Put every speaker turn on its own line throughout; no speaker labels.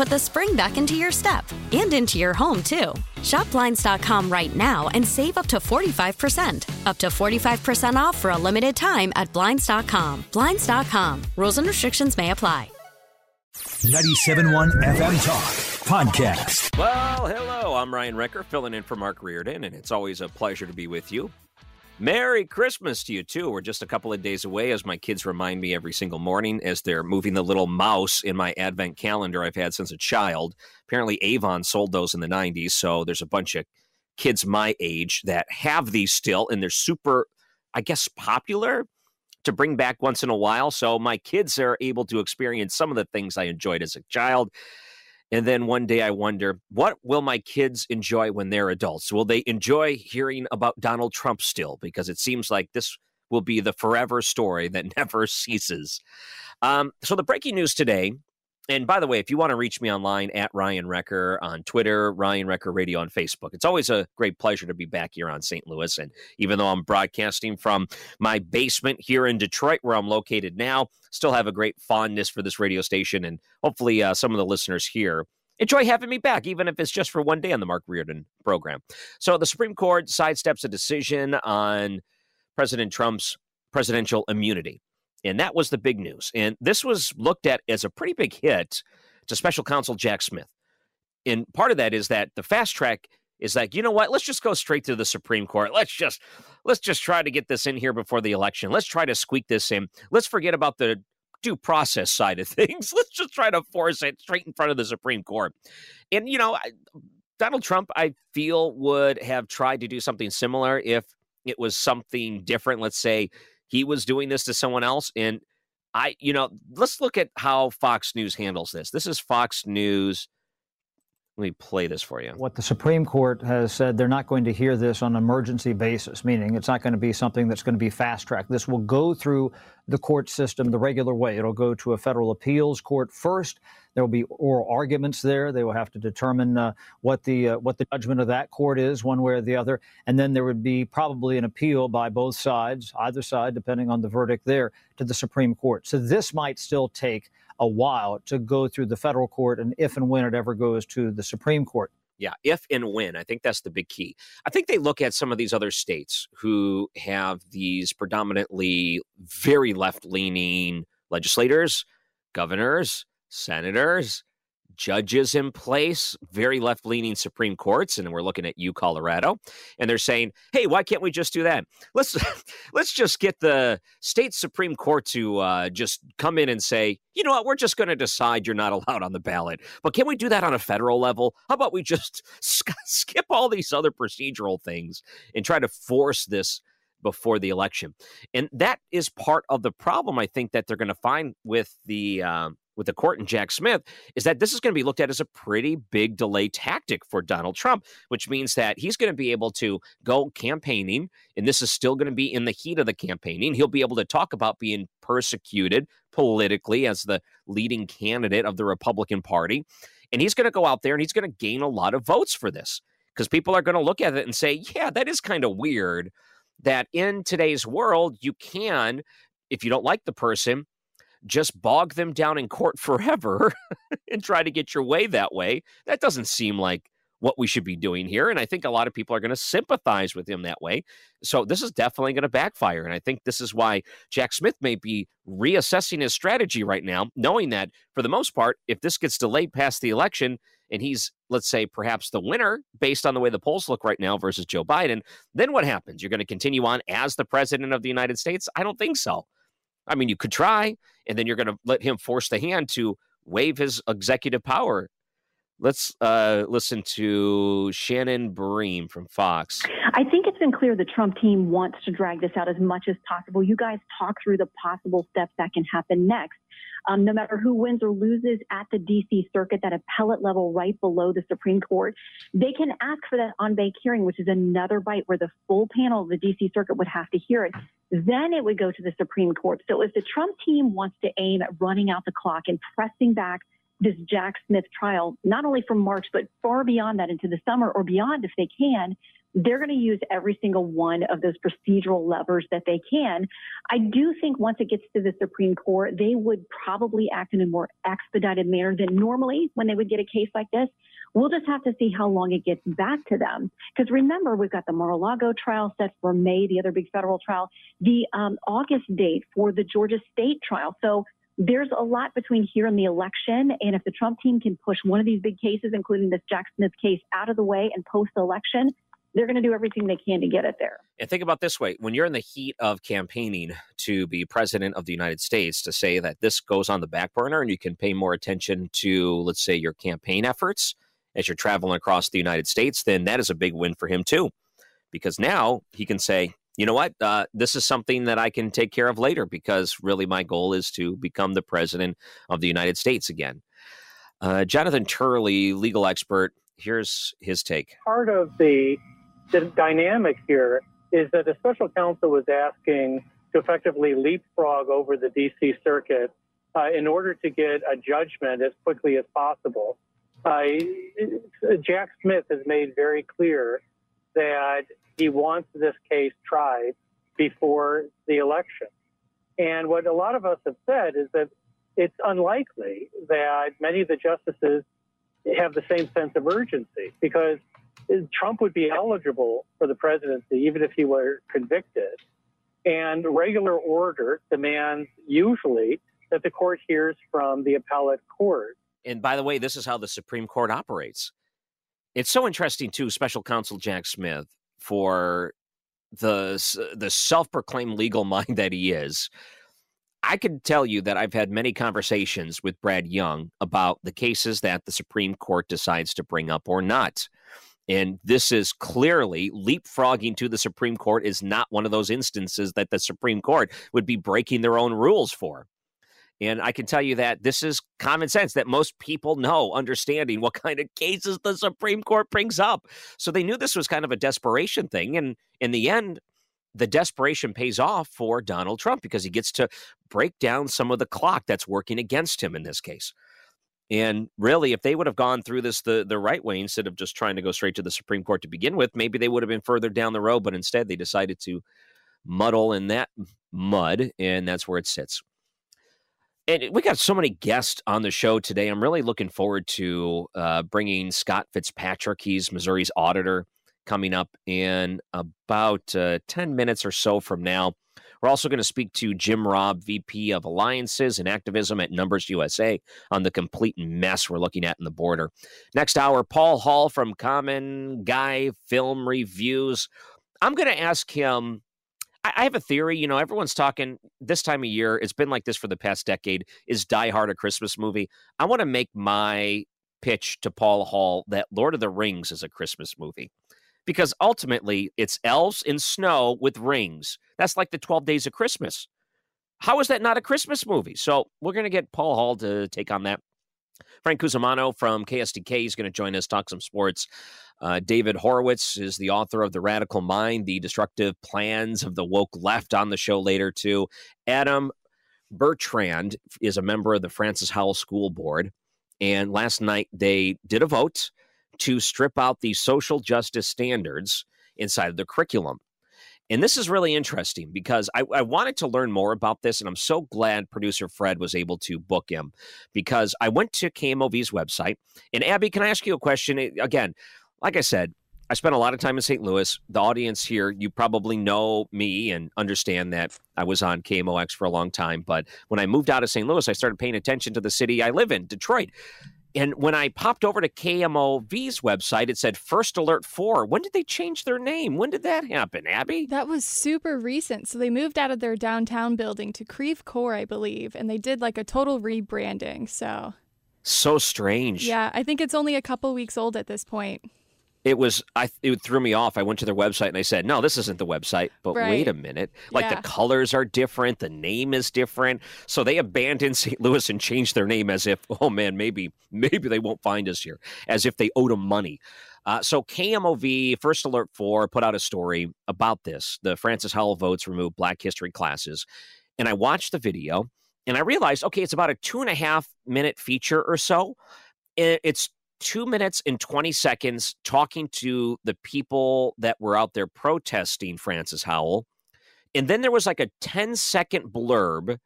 put the spring back into your step and into your home, too. Shop Blinds.com right now and save up to 45%. Up to 45% off for a limited time at Blinds.com. Blinds.com. Rules and restrictions may apply.
97.1 FM Talk Podcast.
Well, hello. I'm Ryan Wrecker, filling in for Mark Reardon, and it's always a pleasure to be with you. Merry Christmas to you, too. We're just a couple of days away, as my kids remind me every single morning as they're moving the little mouse in my advent calendar I've had since a child. Apparently, Avon sold those in the 90s, so there's a bunch of kids my age that have these still, and they're super, I guess, popular to bring back once in a while. So my kids are able to experience some of the things I enjoyed as a child. And then one day I wonder, what will my kids enjoy when they're adults? Will they enjoy hearing about Donald Trump still? Because it seems like this will be the forever story that never ceases. Um, so the breaking news today and by the way, if you want to reach me online at Ryan Wrecker on Twitter, Ryan Wrecker Radio on Facebook, it's always a great pleasure to be back here on St. Louis. And even though I'm broadcasting from my basement here in Detroit, where I'm located now, still have a great fondness for this radio station. And hopefully, uh, some of the listeners here enjoy having me back, even if it's just for one day on the Mark Reardon program. So the Supreme Court sidesteps a decision on President Trump's presidential immunity. And that was the big news. And this was looked at as a pretty big hit to special counsel Jack Smith. And part of that is that the fast track is like, you know what? Let's just go straight to the Supreme Court. Let's just let's just try to get this in here before the election. Let's try to squeak this in. Let's forget about the due process side of things. Let's just try to force it straight in front of the Supreme Court. And you know, Donald Trump, I feel would have tried to do something similar if it was something different. Let's say he was doing this to someone else. And I, you know, let's look at how Fox News handles this. This is Fox News. Let me play this for you.
What the Supreme Court has said, they're not going to hear this on an emergency basis, meaning it's not going to be something that's going to be fast tracked. This will go through the court system the regular way. It'll go to a federal appeals court first. There will be oral arguments there. They will have to determine uh, what the uh, what the judgment of that court is, one way or the other, and then there would be probably an appeal by both sides, either side, depending on the verdict there, to the Supreme Court. So this might still take a while to go through the federal court, and if and when it ever goes to the Supreme Court.
Yeah, if and when. I think that's the big key. I think they look at some of these other states who have these predominantly very left leaning legislators, governors, senators, judges in place, very left leaning Supreme Courts, and we're looking at you, Colorado, and they're saying, "Hey, why can't we just do that? Let's let's just get the state Supreme Court to uh, just come in and say, you know what, we're just going to decide you're not allowed on the ballot. But can we do that on a federal level? How about we just skip all these other procedural things and try to force this?" before the election. And that is part of the problem I think that they're going to find with the um, with the court and Jack Smith is that this is going to be looked at as a pretty big delay tactic for Donald Trump, which means that he's going to be able to go campaigning, and this is still going to be in the heat of the campaigning. He'll be able to talk about being persecuted politically as the leading candidate of the Republican Party. And he's going to go out there and he's going to gain a lot of votes for this because people are going to look at it and say, yeah, that is kind of weird that in today's world, you can, if you don't like the person, just bog them down in court forever and try to get your way that way. That doesn't seem like what we should be doing here. And I think a lot of people are going to sympathize with him that way. So this is definitely going to backfire. And I think this is why Jack Smith may be reassessing his strategy right now, knowing that for the most part, if this gets delayed past the election and he's, let's say, perhaps the winner based on the way the polls look right now versus Joe Biden, then what happens? You're going to continue on as the president of the United States? I don't think so. I mean, you could try, and then you're going to let him force the hand to waive his executive power. Let's uh, listen to Shannon Bream from Fox.
I think it's been clear the Trump team wants to drag this out as much as possible. You guys talk through the possible steps that can happen next. Um, no matter who wins or loses at the D.C. Circuit, that appellate level right below the Supreme Court, they can ask for that en banc hearing, which is another bite where the full panel of the D.C. Circuit would have to hear it. Then it would go to the Supreme Court. So if the Trump team wants to aim at running out the clock and pressing back this Jack Smith trial, not only from March, but far beyond that into the summer or beyond if they can, they're going to use every single one of those procedural levers that they can. I do think once it gets to the Supreme Court, they would probably act in a more expedited manner than normally when they would get a case like this. We'll just have to see how long it gets back to them. Because remember, we've got the Mar-a-Lago trial set for May, the other big federal trial, the um, August date for the Georgia State trial. So there's a lot between here and the election. And if the Trump team can push one of these big cases, including this Jack Smith case, out of the way and post election, they're going to do everything they can to get it there.
And think about this way when you're in the heat of campaigning to be president of the United States, to say that this goes on the back burner and you can pay more attention to, let's say, your campaign efforts as you're traveling across the United States, then that is a big win for him, too. Because now he can say, you know what, uh, this is something that I can take care of later because really my goal is to become the president of the United States again. Uh, Jonathan Turley, legal expert, here's his take.
Part of the the dynamic here is that the special counsel was asking to effectively leapfrog over the D.C. Circuit uh, in order to get a judgment as quickly as possible. Uh, Jack Smith has made very clear that he wants this case tried before the election. And what a lot of us have said is that it's unlikely that many of the justices have the same sense of urgency because Trump would be eligible for the presidency even if he were convicted. And regular order demands usually that the court hears from the appellate court.
And by the way, this is how the Supreme Court operates. It's so interesting too, special counsel Jack Smith for the the self-proclaimed legal mind that he is. I can tell you that I've had many conversations with Brad Young about the cases that the Supreme Court decides to bring up or not. And this is clearly leapfrogging to the Supreme Court is not one of those instances that the Supreme Court would be breaking their own rules for. And I can tell you that this is common sense that most people know, understanding what kind of cases the Supreme Court brings up. So they knew this was kind of a desperation thing. And in the end, the desperation pays off for Donald Trump because he gets to break down some of the clock that's working against him in this case. And really, if they would have gone through this the, the right way instead of just trying to go straight to the Supreme Court to begin with, maybe they would have been further down the road. But instead, they decided to muddle in that mud, and that's where it sits. And we got so many guests on the show today. I'm really looking forward to uh, bringing Scott Fitzpatrick. He's Missouri's auditor coming up in about uh, 10 minutes or so from now. We're also going to speak to Jim Robb, VP of Alliances and Activism at Numbers USA, on the complete mess we're looking at in the border. Next hour, Paul Hall from Common Guy Film Reviews. I'm going to ask him. I have a theory. You know, everyone's talking this time of year. It's been like this for the past decade. Is Die Hard a Christmas movie? I want to make my pitch to Paul Hall that Lord of the Rings is a Christmas movie because ultimately it's elves in snow with rings. That's like the 12 days of Christmas. How is that not a Christmas movie? So we're going to get Paul Hall to take on that. Frank Cusimano from KSDK is going to join us, talk some sports. Uh, David Horowitz is the author of The Radical Mind, The Destructive Plans of the Woke Left on the show later, too. Adam Bertrand is a member of the Francis Howell School Board. And last night they did a vote to strip out the social justice standards inside of the curriculum. And this is really interesting because I, I, wanted to learn more about this, and I'm so glad producer Fred was able to book him because I went to KMOV's website. And Abby, can I ask you a question? Again, like I said, I spent a lot of time in St. Louis. The audience here, you probably know me and understand that I was on KMOX for a long time. But when I moved out of St. Louis, I started paying attention to the city I live in, Detroit. And when I popped over to KMOV's website, it said First Alert 4. When did they change their name? When did that happen, Abby?
That was super recent. So they moved out of their downtown building to Creve Coeur, I believe, and they did like a total rebranding. So
so strange.
Yeah, I think it's only a couple weeks old at this point
it was I it threw me off. I went to their website and I said, "No, this isn't the website." But right. wait a minute. Like yeah. the colors are different, the name is different. So they abandoned St. Louis and changed their name as if, "Oh man, maybe maybe they won't find us here." As if they owed them money. Uh, so KMOV First Alert 4 put out a story about this. The Francis Howell votes remove Black History classes. And I watched the video and I realized, okay, it's about a two and a half minute feature or so. It's two minutes and 20 seconds talking to the people that were out there protesting Francis Howell. And then there was like a 10 second blurb,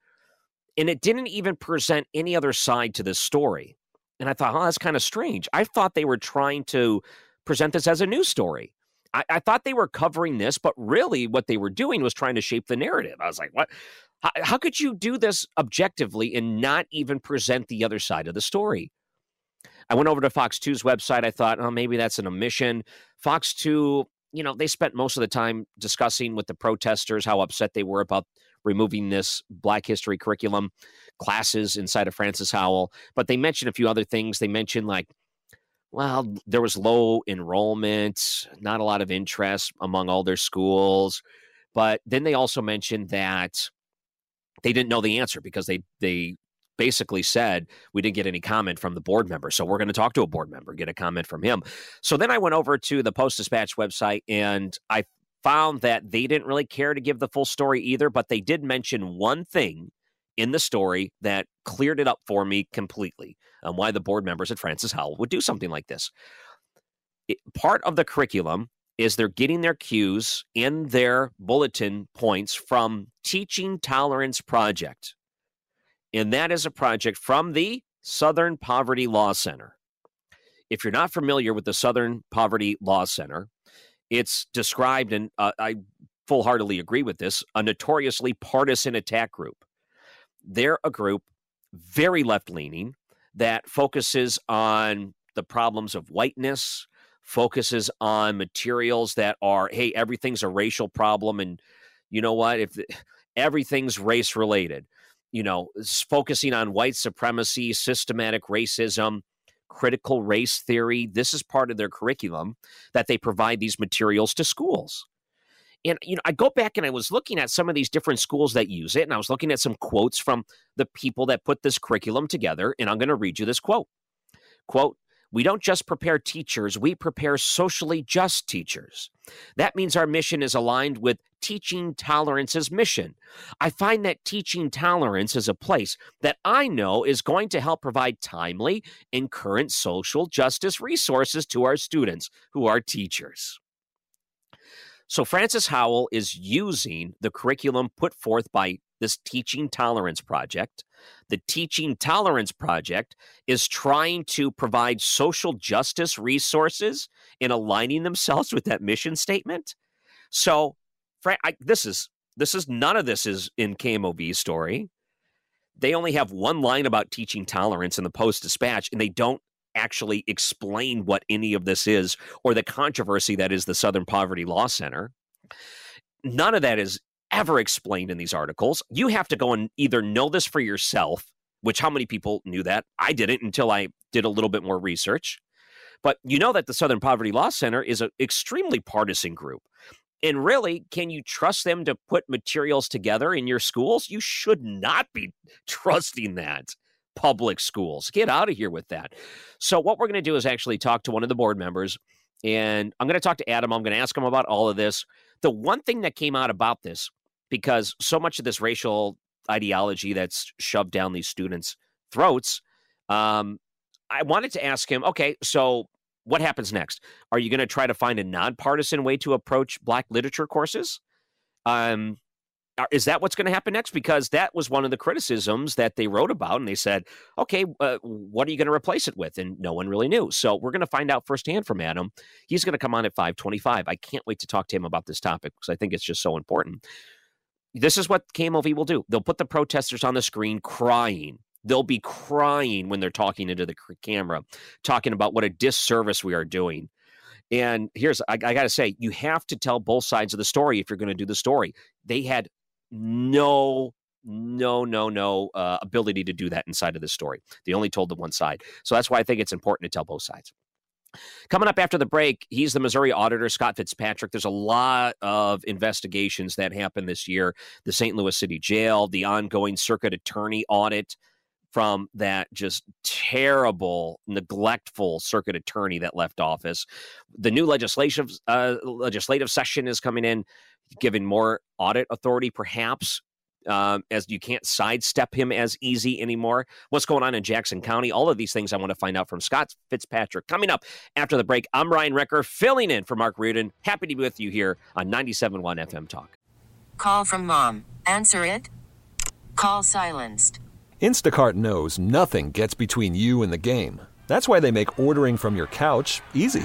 and it didn't even present any other side to this story. And I thought, oh, that's kind of strange. I thought they were trying to present this as a news story. I, I, thought they were covering this, but really what they were doing was trying to shape the narrative. I was like, what? How, how could you do this objectively and not even present the other side of the story? I went over to Fox 2's website. I thought, oh, maybe that's an omission. Fox 2, you know, they spent most of the time discussing with the protesters how upset they were about removing this Black History curriculum classes inside of Francis Howell. But they mentioned a few other things. They mentioned, like, well, there was low enrollment, not a lot of interest among all their schools. But then they also mentioned that they didn't know the answer because they they basically said we didn't get any comment from the board member. So we're going to talk to a board member, get a comment from him. So then I went over to the Post Dispatch website and I found that they didn't really care to give the full story either, but they did mention one thing in the story that cleared it up for me completely on why the board members at Francis Howell would do something like this. It, part of the curriculum is they're getting their cues in their bulletin points from Teaching Tolerance Project and that is a project from the Southern Poverty Law Center. If you're not familiar with the Southern Poverty Law Center, it's described, and uh, I full heartedly agree with this, a notoriously partisan attack group. They're a group very left leaning that focuses on the problems of whiteness, focuses on materials that are, hey, everything's a racial problem. And you know what? If everything's race related, you know, focusing on white supremacy, systematic racism, critical race theory. This is part of their curriculum that they provide these materials to schools. And, you know, I go back and I was looking at some of these different schools that use it, and I was looking at some quotes from the people that put this curriculum together, and I'm going to read you this quote. Quote, we don't just prepare teachers, we prepare socially just teachers. That means our mission is aligned with Teaching Tolerance's mission. I find that Teaching Tolerance is a place that I know is going to help provide timely and current social justice resources to our students who are teachers. So, Francis Howell is using the curriculum put forth by this Teaching Tolerance Project. The Teaching Tolerance Project is trying to provide social justice resources in aligning themselves with that mission statement. So, Frank, I, this is this is none of this is in KMOV's story. They only have one line about teaching tolerance in the Post Dispatch, and they don't actually explain what any of this is or the controversy that is the Southern Poverty Law Center. None of that is ever explained in these articles. You have to go and either know this for yourself, which how many people knew that? I didn't until I did a little bit more research. But you know that the Southern Poverty Law Center is an extremely partisan group. And really, can you trust them to put materials together in your schools? You should not be trusting that. Public schools. Get out of here with that. So, what we're going to do is actually talk to one of the board members, and I'm going to talk to Adam. I'm going to ask him about all of this. The one thing that came out about this because so much of this racial ideology that's shoved down these students' throats. Um, I wanted to ask him, okay, so what happens next? Are you going to try to find a nonpartisan way to approach Black literature courses? Um, is that what's going to happen next? Because that was one of the criticisms that they wrote about, and they said, "Okay, uh, what are you going to replace it with?" And no one really knew. So we're going to find out firsthand from Adam. He's going to come on at five twenty-five. I can't wait to talk to him about this topic because I think it's just so important. This is what KMOV will do. They'll put the protesters on the screen crying. They'll be crying when they're talking into the camera, talking about what a disservice we are doing. And here's, I, I got to say, you have to tell both sides of the story if you're going to do the story. They had no no, no, no uh, ability to do that inside of the story. They only told the one side. So that's why I think it's important to tell both sides. Coming up after the break, he's the Missouri auditor, Scott Fitzpatrick. There's a lot of investigations that happened this year the St. Louis City Jail, the ongoing circuit attorney audit from that just terrible, neglectful circuit attorney that left office. The new legislative uh, legislative session is coming in giving more audit authority, perhaps, um, as you can't sidestep him as easy anymore. What's going on in Jackson County? All of these things I want to find out from Scott Fitzpatrick. Coming up after the break, I'm Ryan Wrecker, filling in for Mark Reardon. Happy to be with you here on 97.1 FM Talk.
Call from mom. Answer it. Call silenced.
Instacart knows nothing gets between you and the game. That's why they make ordering from your couch easy.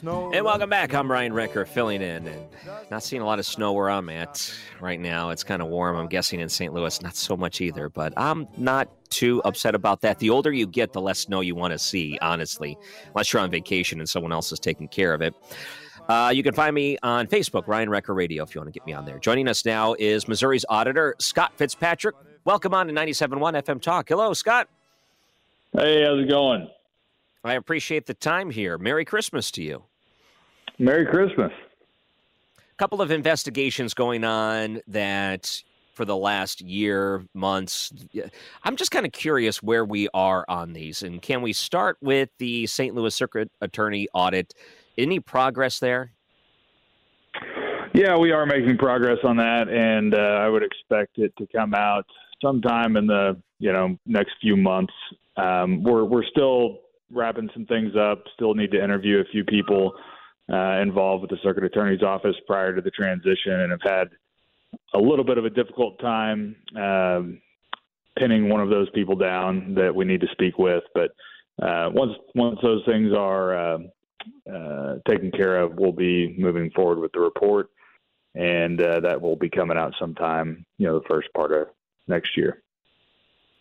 And welcome back. I'm Ryan Wrecker filling in and not seeing a lot of snow where I'm at right now. It's kind of warm. I'm guessing in St. Louis, not so much either, but I'm not too upset about that. The older you get, the less snow you want to see, honestly, unless you're on vacation and someone else is taking care of it. Uh, you can find me on Facebook, Ryan Wrecker Radio, if you want to get me on there. Joining us now is Missouri's auditor, Scott Fitzpatrick. Welcome on to 97.1 FM Talk. Hello, Scott.
Hey, how's it going?
I appreciate the time here. Merry Christmas to you.
Merry Christmas.
A couple of investigations going on that for the last year, months. I'm just kind of curious where we are on these. And can we start with the St. Louis Circuit Attorney audit? Any progress there?
Yeah, we are making progress on that, and uh, I would expect it to come out sometime in the you know next few months. Um, we're we're still wrapping some things up. Still need to interview a few people uh, involved with the circuit attorney's office prior to the transition and have had a little bit of a difficult time um, pinning one of those people down that we need to speak with. But uh, once once those things are uh, uh, taken care of, we'll be moving forward with the report, and uh, that will be coming out sometime, you know, the first part of next year.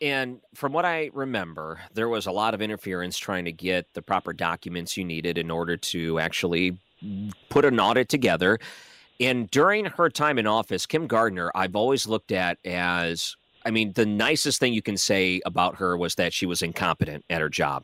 And from what I remember, there was a lot of interference trying to get the proper documents you needed in order to actually put an audit together. And during her time in office, Kim Gardner, I've always looked at as I mean, the nicest thing you can say about her was that she was incompetent at her job.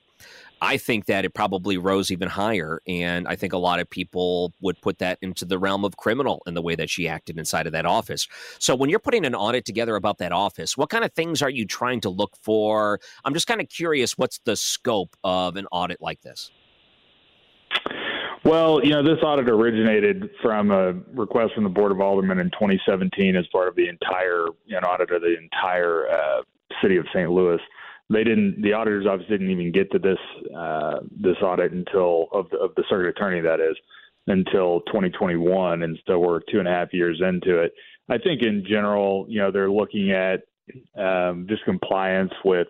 I think that it probably rose even higher. And I think a lot of people would put that into the realm of criminal in the way that she acted inside of that office. So when you're putting an audit together about that office, what kind of things are you trying to look for? I'm just kind of curious what's the scope of an audit like this?
Well, you know, this audit originated from a request from the Board of Aldermen in 2017 as part of the entire you know, audit of the entire uh, city of St. Louis. They didn't. The auditors obviously didn't even get to this uh, this audit until of the, of the circuit attorney that is until 2021, and so we're two and a half years into it. I think in general, you know, they're looking at um, just compliance with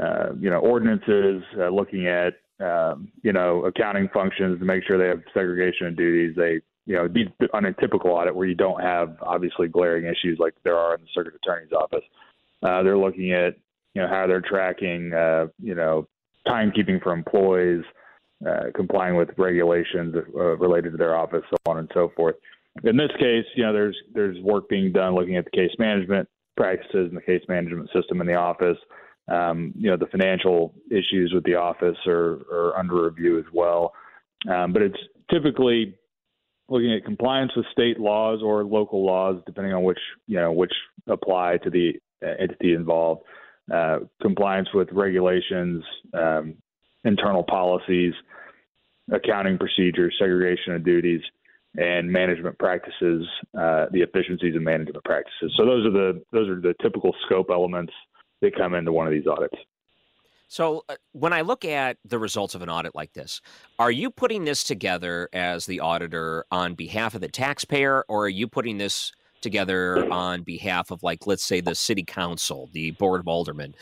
uh, you know ordinances, uh, looking at um, you know accounting functions to make sure they have segregation of duties. They you know be on a typical audit where you don't have obviously glaring issues like there are in the circuit attorney's office. Uh, they're looking at you know how they're tracking uh, you know timekeeping for employees, uh, complying with regulations uh, related to their office, so on and so forth. In this case, you know there's there's work being done looking at the case management practices and the case management system in the office. Um, you know the financial issues with the office are, are under review as well, um, but it's typically looking at compliance with state laws or local laws, depending on which you know which apply to the entity involved uh, compliance with regulations, um, internal policies, accounting procedures, segregation of duties, and management practices, uh, the efficiencies of management practices. So those are the those are the typical scope elements that come into one of these audits.
So, uh, when I look at the results of an audit like this, are you putting this together as the auditor on behalf of the taxpayer, or are you putting this together on behalf of, like, let's say, the city council, the board of aldermen?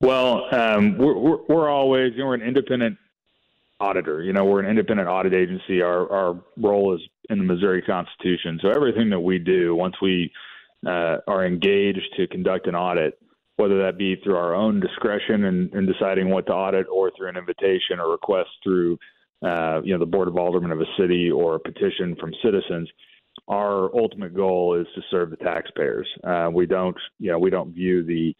Well, um, we're, we're, we're always you know, we're an independent auditor. You know, we're an independent audit agency. Our our role is in the Missouri Constitution. So everything that we do, once we uh, are engaged to conduct an audit, whether that be through our own discretion in deciding what to audit, or through an invitation or request through uh, you know the board of aldermen of a city or a petition from citizens, our ultimate goal is to serve the taxpayers. Uh, we don't, you know, we don't view the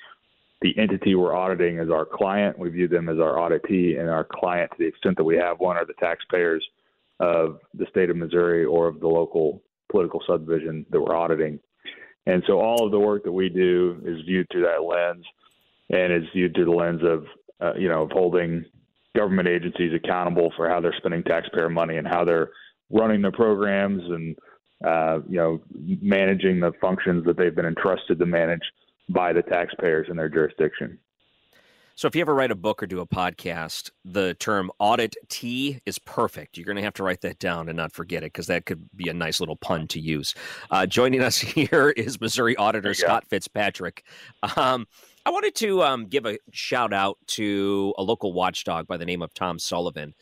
the entity we're auditing as our client. We view them as our auditee and our client to the extent that we have one are the taxpayers of the state of Missouri or of the local political subdivision that we're auditing. And so all of the work that we do is viewed through that lens and is viewed through the lens of, uh, you know, of holding government agencies accountable for how they're spending taxpayer money and how they're running their programs and uh, you know, managing the functions that they've been entrusted to manage by the taxpayers in their jurisdiction.
So, if you ever write a book or do a podcast, the term audit T is perfect. You're going to have to write that down and not forget it because that could be a nice little pun to use. Uh, joining us here is Missouri Auditor Scott Fitzpatrick. Um, I wanted to um, give a shout out to a local watchdog by the name of Tom Sullivan.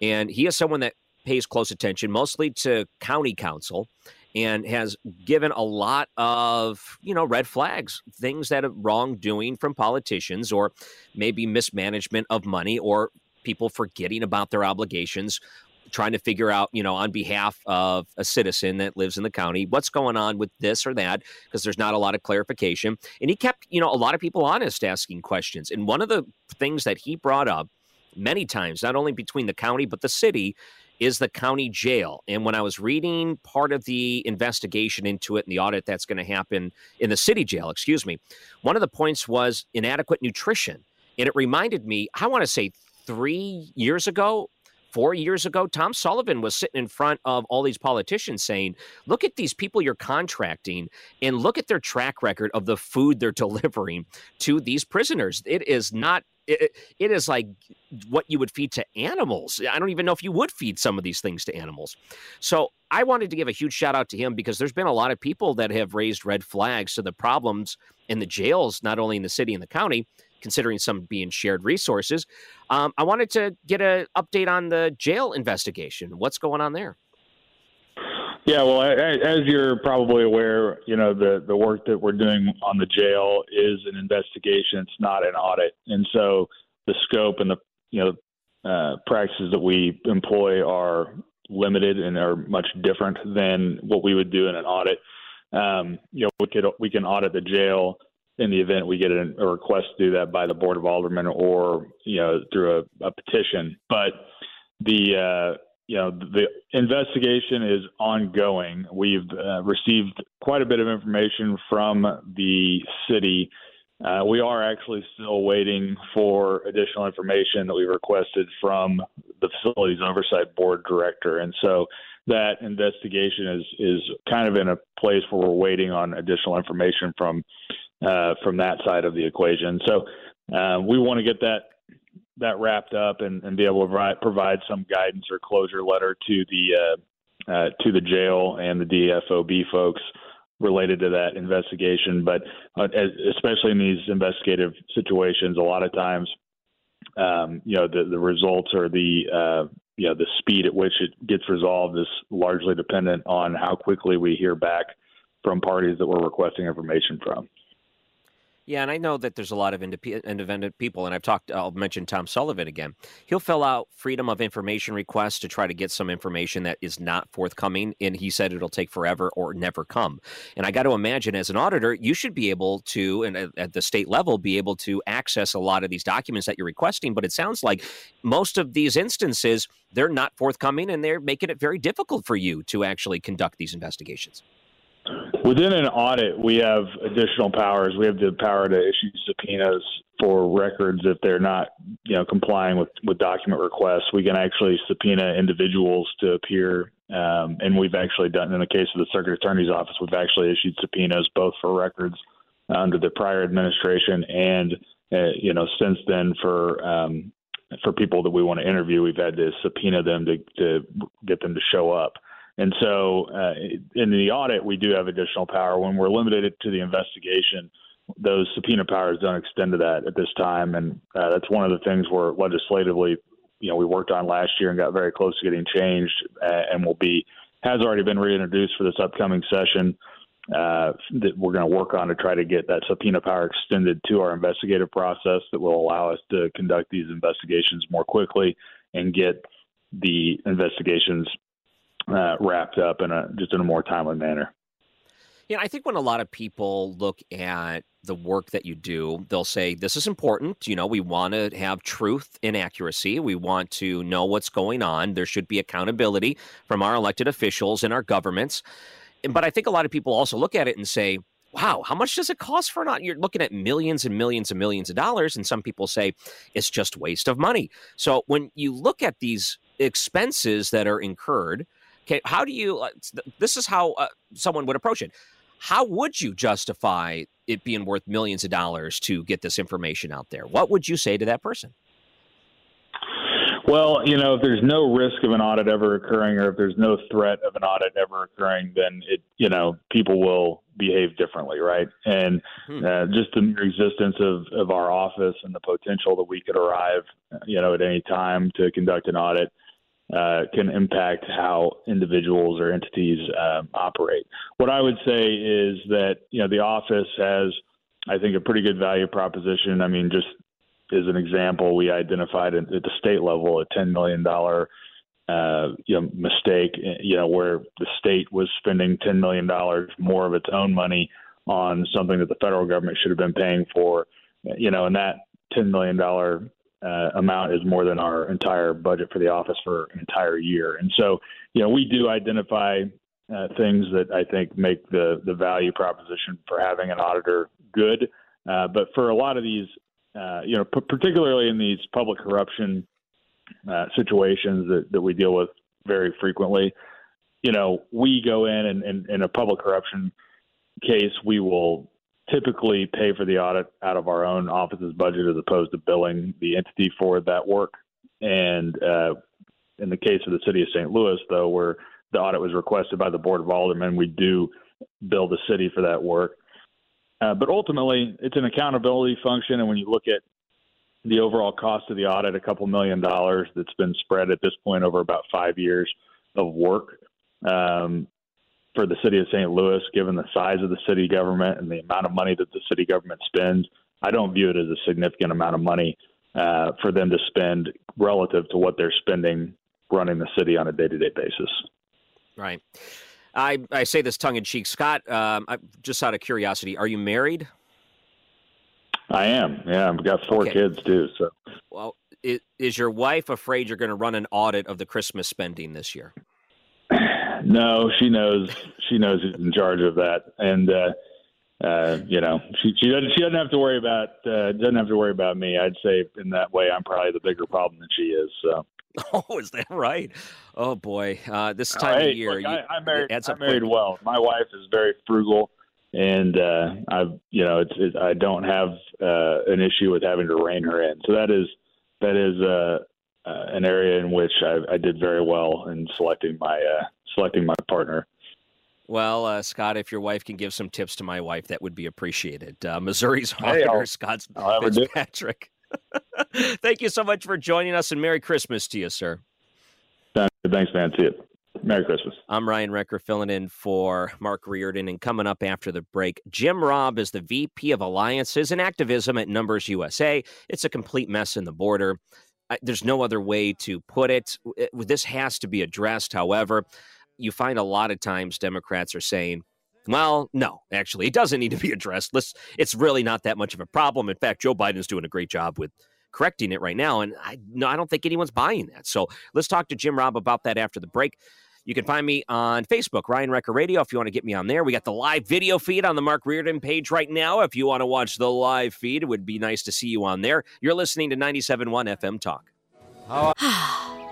And he is someone that pays close attention mostly to county council and has given a lot of you know red flags things that are wrongdoing from politicians or maybe mismanagement of money or people forgetting about their obligations trying to figure out you know on behalf of a citizen that lives in the county what's going on with this or that because there's not a lot of clarification. And he kept you know a lot of people honest asking questions. And one of the things that he brought up many times not only between the county but the city is the county jail. And when I was reading part of the investigation into it and the audit that's going to happen in the city jail, excuse me, one of the points was inadequate nutrition. And it reminded me, I want to say three years ago, four years ago, Tom Sullivan was sitting in front of all these politicians saying, Look at these people you're contracting and look at their track record of the food they're delivering to these prisoners. It is not it, it is like what you would feed to animals. I don't even know if you would feed some of these things to animals. So I wanted to give a huge shout out to him because there's been a lot of people that have raised red flags to the problems in the jails, not only in the city and the county, considering some being shared resources. Um, I wanted to get an update on the jail investigation. What's going on there?
Yeah, well, as you're probably aware, you know the the work that we're doing on the jail is an investigation. It's not an audit, and so the scope and the you know uh, practices that we employ are limited and are much different than what we would do in an audit. Um, you know, we could we can audit the jail in the event we get a, request to do that by the board of aldermen or you know through a, a petition, but the uh, you know, the investigation is ongoing. We've uh, received quite a bit of information from the city. Uh, we are actually still waiting for additional information that we requested from the facilities oversight board director, and so that investigation is is kind of in a place where we're waiting on additional information from uh, from that side of the equation. So uh, we want to get that that wrapped up and, and be able to provide, some guidance or closure letter to the uh, uh, to the jail and the DFOB folks related to that investigation. But uh, especially in these investigative situations, a lot of times, um, you know, the, the results or the uh, you know the speed at which it gets resolved is largely dependent on how quickly we hear back from parties that we're requesting information from.
Yeah, and I know that there's a lot of independent people, and I've talked. I'll mention Tom Sullivan again. He'll fill out freedom of information requests to try to get some information that is not forthcoming, and he said it'll take forever or never come. And I got to imagine, as an auditor, you should be able to, and at the state level, be able to access a lot of these documents that you're requesting. But it sounds like most of these instances they're not forthcoming, and they're making it very difficult for you to actually conduct these investigations.
Within an audit, we have additional powers. We have the power to issue subpoenas for records if they're not, you know, complying with, with document requests. We can actually subpoena individuals to appear, um, and we've actually done in the case of the circuit attorney's office. We've actually issued subpoenas both for records under the prior administration and, uh, you know, since then for um, for people that we want to interview, we've had to subpoena them to, to get them to show up. And so, uh, in the audit, we do have additional power. When we're limited to the investigation, those subpoena powers don't extend to that at this time. And uh, that's one of the things where legislatively, you know, we worked on last year and got very close to getting changed, uh, and will be has already been reintroduced for this upcoming session. Uh, that we're going to work on to try to get that subpoena power extended to our investigative process that will allow us to conduct these investigations more quickly and get the investigations uh, wrapped up in a just in a more timely manner.
Yeah, I think when a lot of people look at the work that you do, they'll say, This is important. You know, we want to have truth and accuracy. We want to know what's going on. There should be accountability from our elected officials and our governments. But I think a lot of people also look at it and say, Wow, how much does it cost for not? You're looking at millions and millions and millions of dollars. And some people say it's just waste of money. So when you look at these expenses that are incurred, Okay, how do you? Uh, this is how uh, someone would approach it. How would you justify it being worth millions of dollars to get this information out there? What would you say to that person?
Well, you know, if there's no risk of an audit ever occurring, or if there's no threat of an audit ever occurring, then it, you know, people will behave differently, right? And hmm. uh, just the mere existence of of our office and the potential that we could arrive, you know, at any time to conduct an audit uh, can impact how individuals or entities um, operate. What I would say is that you know the office has, I think, a pretty good value proposition. I mean, just as an example, we identified at, the state level a ten million dollar uh, you know mistake. You know where the state was spending ten million dollars more of its own money on something that the federal government should have been paying for. You know, and that ten million dollar uh, amount is more than our entire budget for the office for an entire year. And so, you know, we do identify uh, things that I think make the the value proposition for having an auditor good. Uh, but for a lot of these, uh, you know, p- particularly in these public corruption uh, situations that, that we deal with very frequently, you know, we go in and, and in a public corruption case, we will typically pay for the audit out of our own office's budget as opposed to billing the entity for that work. And uh, in the case of the city of St. Louis, though, where the audit was requested by the Board of Aldermen, we do bill the city for that work. Uh, but ultimately, it's an accountability function. And when you look at the overall cost of the audit, a couple million dollars that's been spread at this point over about five years of work, um, for the city of St. Louis, given the size of the city government and the amount of money that the city government spends, I don't view it as a significant amount of money uh, for them to spend relative to what they're spending running the city on a day to day basis.
Right. I, I say this tongue in cheek. Scott, um, I, just out of curiosity, are you married?
I am. Yeah, I've got four okay. kids too. So,
well, is, is your wife afraid you're going to run an audit of the Christmas spending this year?
No, she knows. She knows who's in charge of that, and uh, uh, you know, she she doesn't she doesn't have to worry about uh, doesn't have to worry about me. I'd say in that way, I'm probably the bigger problem than she is. So.
Oh, is that right? Oh boy, uh, this time
hey,
of year,
look, I, I married. I married well. My wife is very frugal. and uh, I've you know it's it, I don't have uh, an issue with having to rein her in. So that is that is uh, uh, an area in which I, I did very well in selecting my uh, selecting my partner.
Well, uh, Scott, if your wife can give some tips to my wife, that would be appreciated. Uh, Missouri's auditor,
I'll-
Scott
I'll have her do it.
Fitzpatrick. Thank you so much for joining us, and Merry Christmas to you, sir.
Thanks, man. See you. Merry Christmas.
I'm Ryan Wrecker filling in for Mark Reardon. And coming up after the break, Jim Robb is the VP of Alliances and Activism at Numbers USA. It's a complete mess in the border. I- There's no other way to put. It- This has to be addressed. However, you find a lot of times Democrats are saying, well, no, actually, it doesn't need to be addressed. Let's, it's really not that much of a problem. In fact, Joe Biden's doing a great job with correcting it right now. And I, no, I don't think anyone's buying that. So let's talk to Jim Robb about that after the break. You can find me on Facebook, Ryan Wrecker Radio, if you want to get me on there. We got the live video feed on the Mark Reardon page right now. If you want to watch the live feed, it would be nice to see you on there. You're listening to 97.1 FM Talk.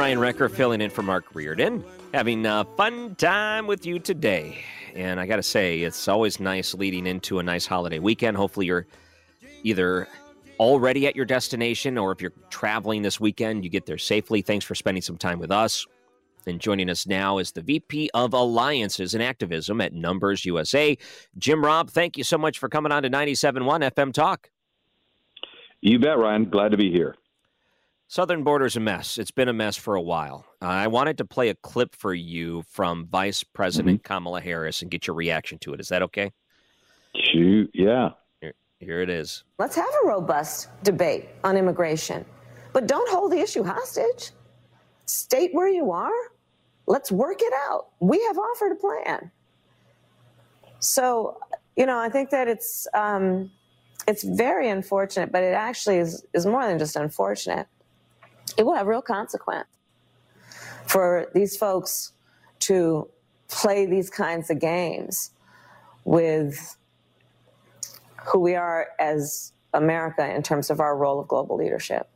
Ryan Wrecker filling in for Mark Reardon, having a fun time with you today. And I got to say, it's always nice leading into a nice holiday weekend. Hopefully, you're either already at your destination or if you're traveling this weekend, you get there safely. Thanks for spending some time with us. And joining us now is the VP of Alliances and Activism at Numbers USA, Jim Robb. Thank you so much for coming on to 97.1 FM Talk.
You bet, Ryan. Glad to be here.
Southern border's a mess. It's been a mess for a while. Uh, I wanted to play a clip for you from Vice President Kamala Harris and get your reaction to it. Is that okay?
Shoot, yeah.
Here, here it is.
Let's have a robust debate on immigration, but don't hold the issue hostage. State where you are. Let's work it out. We have offered a plan. So, you know, I think that it's um, it's very unfortunate, but it actually is is more than just unfortunate. It will have real consequence for these folks to play these kinds of games with who we are as America in terms of our role of global leadership.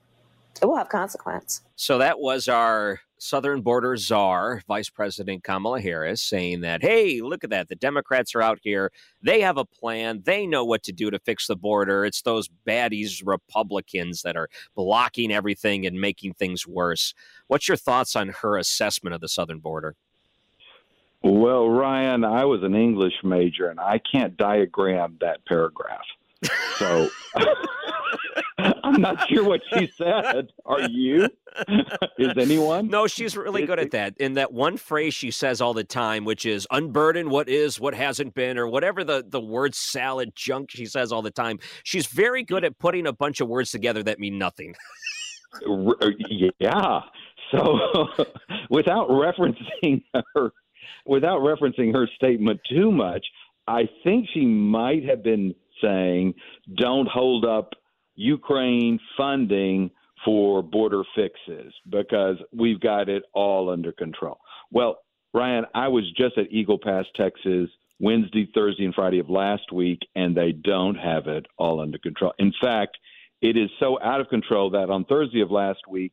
It will have consequence.
So that was our Southern border czar, Vice President Kamala Harris, saying that, hey, look at that. The Democrats are out here. They have a plan. They know what to do to fix the border. It's those baddies Republicans that are blocking everything and making things worse. What's your thoughts on her assessment of the southern border?
Well, Ryan, I was an English major and I can't diagram that paragraph. So I'm not sure what she said. Are you? Is anyone?
No, she's really good at that. In that one phrase she says all the time, which is unburden what is, what hasn't been, or whatever the, the word salad junk she says all the time. She's very good at putting a bunch of words together that mean nothing.
Uh, yeah. So without referencing her without referencing her statement too much, I think she might have been saying don't hold up Ukraine funding for border fixes because we've got it all under control. Well, Ryan, I was just at Eagle Pass, Texas Wednesday, Thursday, and Friday of last week, and they don't have it all under control. In fact, it is so out of control that on Thursday of last week,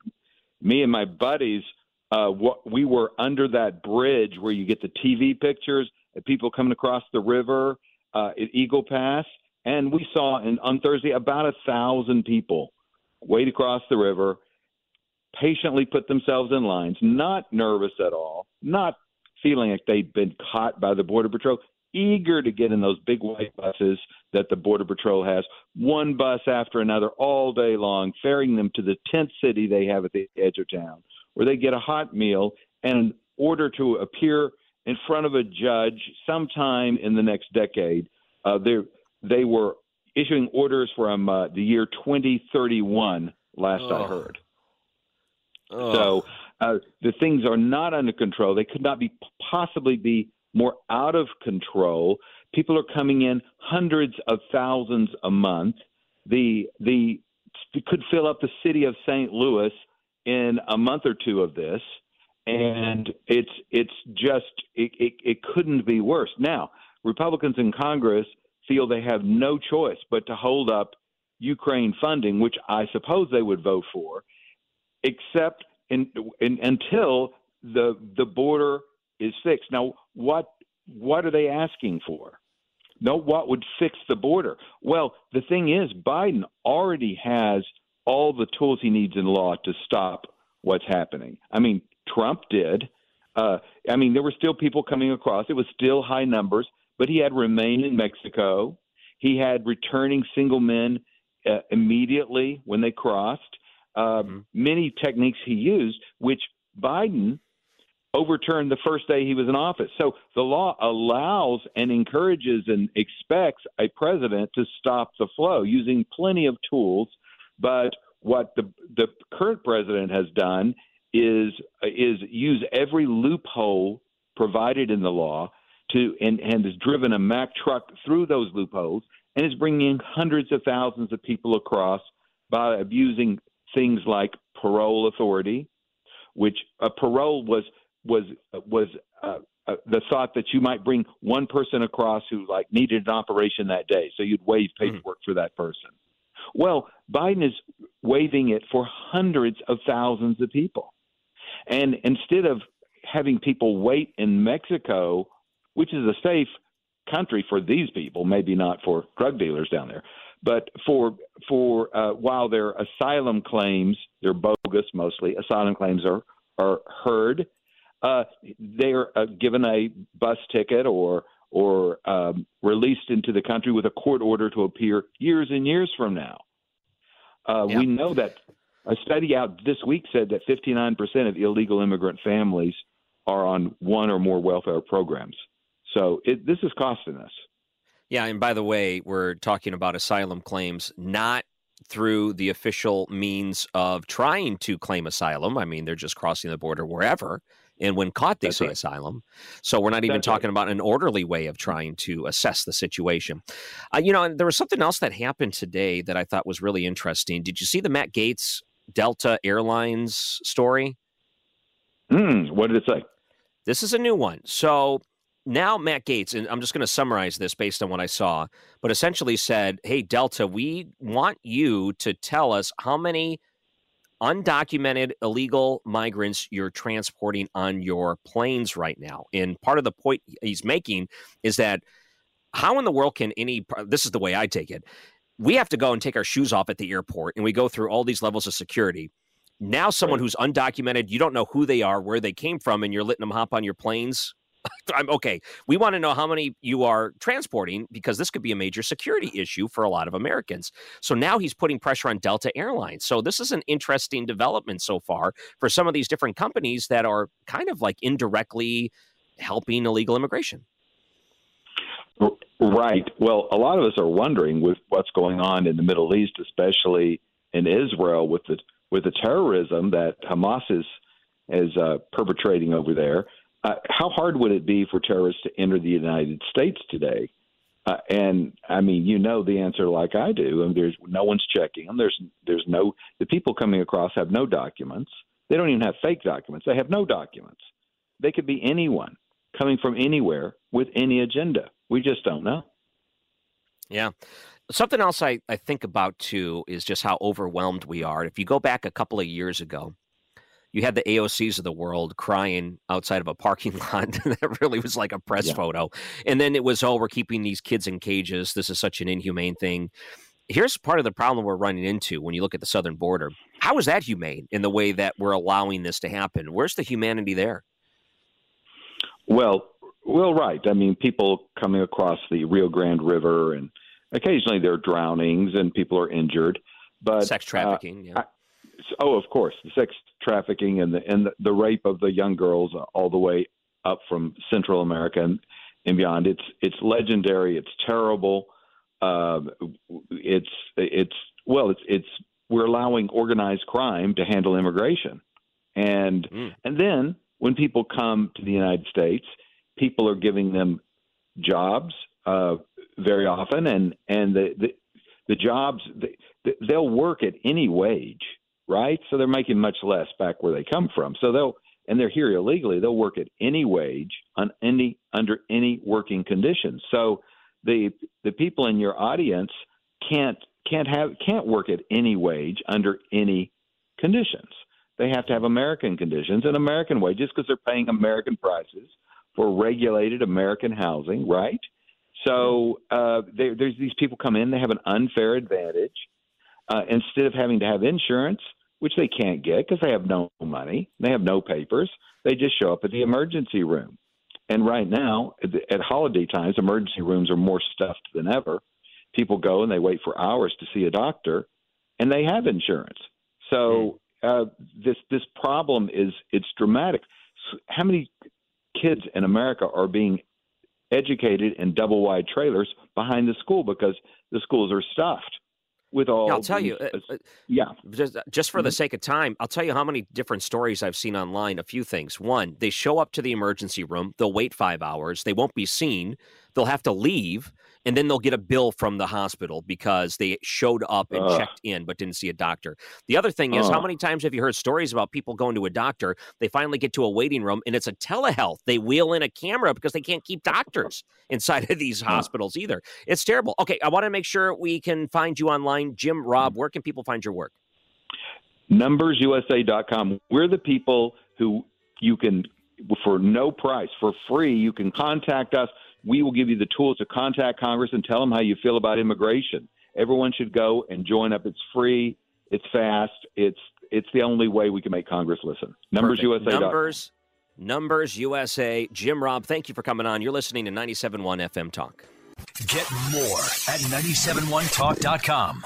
me and my buddies, uh, we were under that bridge where you get the TV pictures of people coming across the river uh, at Eagle Pass, and we saw in, on Thursday about a thousand people wade across the river, patiently put themselves in lines, not nervous at all, not feeling like they'd been caught by the Border Patrol, eager to get in those big white buses that the Border Patrol has, one bus after another all day long, ferrying them to the tent city they have at the edge of town, where they get a hot meal and an order to appear in front of a judge sometime in the next decade. Uh, they were issuing orders from uh, the year 2031, last I heard. So uh, the things are not under control. They could not be possibly be more out of control. People are coming in hundreds of thousands a month. The the could fill up the city of St. Louis in a month or two of this, and it's it's just it, it, it couldn't be worse. Now, Republicans in Congress feel they have no choice but to hold up Ukraine funding, which I suppose they would vote for, except in, in, until the the border is fixed. Now, what what are they asking for? No, what would fix the border? Well, the thing is, Biden already has all the tools he needs in law to stop what's happening. I mean, Trump did. Uh, I mean, there were still people coming across. It was still high numbers, but he had remained in Mexico. He had returning single men uh, immediately when they crossed uh, mm-hmm. many techniques he used, which Biden overturned the first day he was in office. So the law allows and encourages and expects a president to stop the flow using plenty of tools. But what the the current president has done is is use every loophole provided in the law to and, and has driven a Mack truck through those loopholes and is bringing hundreds of thousands of people across by abusing things like parole authority, which a parole was was was uh, uh, the thought that you might bring one person across who like needed an operation that day, so you'd waive hmm. paperwork mm. for that person. Well, Biden is waiving it for hundreds of thousands of people, and instead of having people wait in Mexico, which is a safe country for these people, maybe not for drug dealers down there, but for for uh, while their asylum claims, they're bogus mostly. Asylum claims are are heard. Uh, they're uh, given a bus ticket or or um, released into the country with a court order to appear years and years from now. Uh, We know that a study out this week said that 59% of illegal immigrant families are on one or more welfare programs. So it, this is costing us.
Yeah, and by the way, we're talking about asylum claims not through the official means of trying to claim asylum. I mean, they're just crossing the border wherever. And when caught, they That's say right. asylum. So we're not even That's talking right. about an orderly way of trying to assess the situation. Uh, you know, and there was something else that happened today that I thought was really interesting. Did you see the Matt Gaetz Delta Airlines story?
Mm, what did it say?
This is a new one. So now Matt Gaetz, and I'm just going to summarize this based on what I saw, but essentially said, Hey, Delta, we want you to tell us how many undocumented illegal migrants you're transporting on your planes right now. And part of the point he's making is that how in the world can any, this is the way I take it, we have to go and take our shoes off at the airport and we go through all these levels of security. Now, someone who's undocumented, you don't know who they are, where they came from, and you're letting them hop on your planes I'm okay. We want to know how many you are transporting because this could be a major security issue for a lot of Americans. So now he's putting pressure on Delta Airlines. So this is an interesting development so far for some of these different companies that are kind of like indirectly helping illegal immigration.
Right. Well, a lot of us are wondering with what's going on in the Middle East, especially in Israel, with the with the terrorism that Hamas is is uh, perpetrating over there uh, how hard would it be for terrorists to enter the United States today? Uh, and I mean, you know the answer like I do. I mean, there's no one's checking them. There's there's no the people coming across have no documents. They don't even have fake documents. They have no documents. They could be anyone. coming from anywhere with any agenda. We just don't know.
Yeah. Something else I, I think about too is just how overwhelmed we are. If you go back a couple of years ago, you had the AOCs of the world crying outside of a parking lot. that really was like a press yeah. photo. And then it was, oh, we're keeping these kids in cages. This is such an inhumane thing. Here's part of the problem we're running into when you look at the southern border. How is that humane in the way that we're allowing this to happen? Where's the humanity there?
Well, well, right. I mean, people coming across the Rio Grande River, and occasionally there are drownings and people are injured. But
sex trafficking, uh, yeah. I,
oh, of course, the sex trafficking and the and the, the rape of the young girls all the way up from Central America and, and beyond. It's it's legendary. It's terrible. Uh, it's it's well, it's it's we're allowing organized crime to handle immigration, and mm. and then when people come to the United States, people are giving them jobs uh, very often, and and the the, the jobs they, they'll work at any wage right? So they're making much less back where they come from. So they'll and they're here illegally. They'll work at any wage on any under any working conditions. So the the people in your audience can't can't have can't work at any wage under any conditions. They have to have American conditions and American wages because they're paying American prices for regulated American housing, right? So uh, they, there's these people come in, they have an unfair advantage. Uh, instead of having to have insurance, which they can't get because they have no money, they have no papers. They just show up at the emergency room. And right now, at holiday times, emergency rooms are more stuffed than ever. People go and they wait for hours to see a doctor, and they have insurance. So hmm. uh, this this problem is it's dramatic. How many kids in America are being educated in double wide trailers behind the school because the schools are stuffed? With all.
Yeah, I'll tell these, you. Uh,
uh, yeah.
Just, uh, just for mm-hmm. the sake of time, I'll tell you how many different stories I've seen online. A few things. One, they show up to the emergency room. They'll wait five hours. They won't be seen. They'll have to leave and then they'll get a bill from the hospital because they showed up and uh, checked in but didn't see a doctor. The other thing is, uh, how many times have you heard stories about people going to a doctor? They finally get to a waiting room and it's a telehealth. They wheel in a camera because they can't keep doctors inside of these hospitals either. It's terrible. Okay, I want to make sure we can find you online. Jim Robb, where can people find your work?
NumbersUSA.com. We're the people who you can, for no price, for free, you can contact us we will give you the tools to contact Congress and tell them how you feel about immigration. Everyone should go and join up. It's free. It's fast. It's it's the only way we can make Congress listen. Numbers
Perfect. USA. Numbers. Numbers USA. Jim Robb, thank you for coming on. You're listening to 97.1 FM Talk.
Get more at 971talk.com.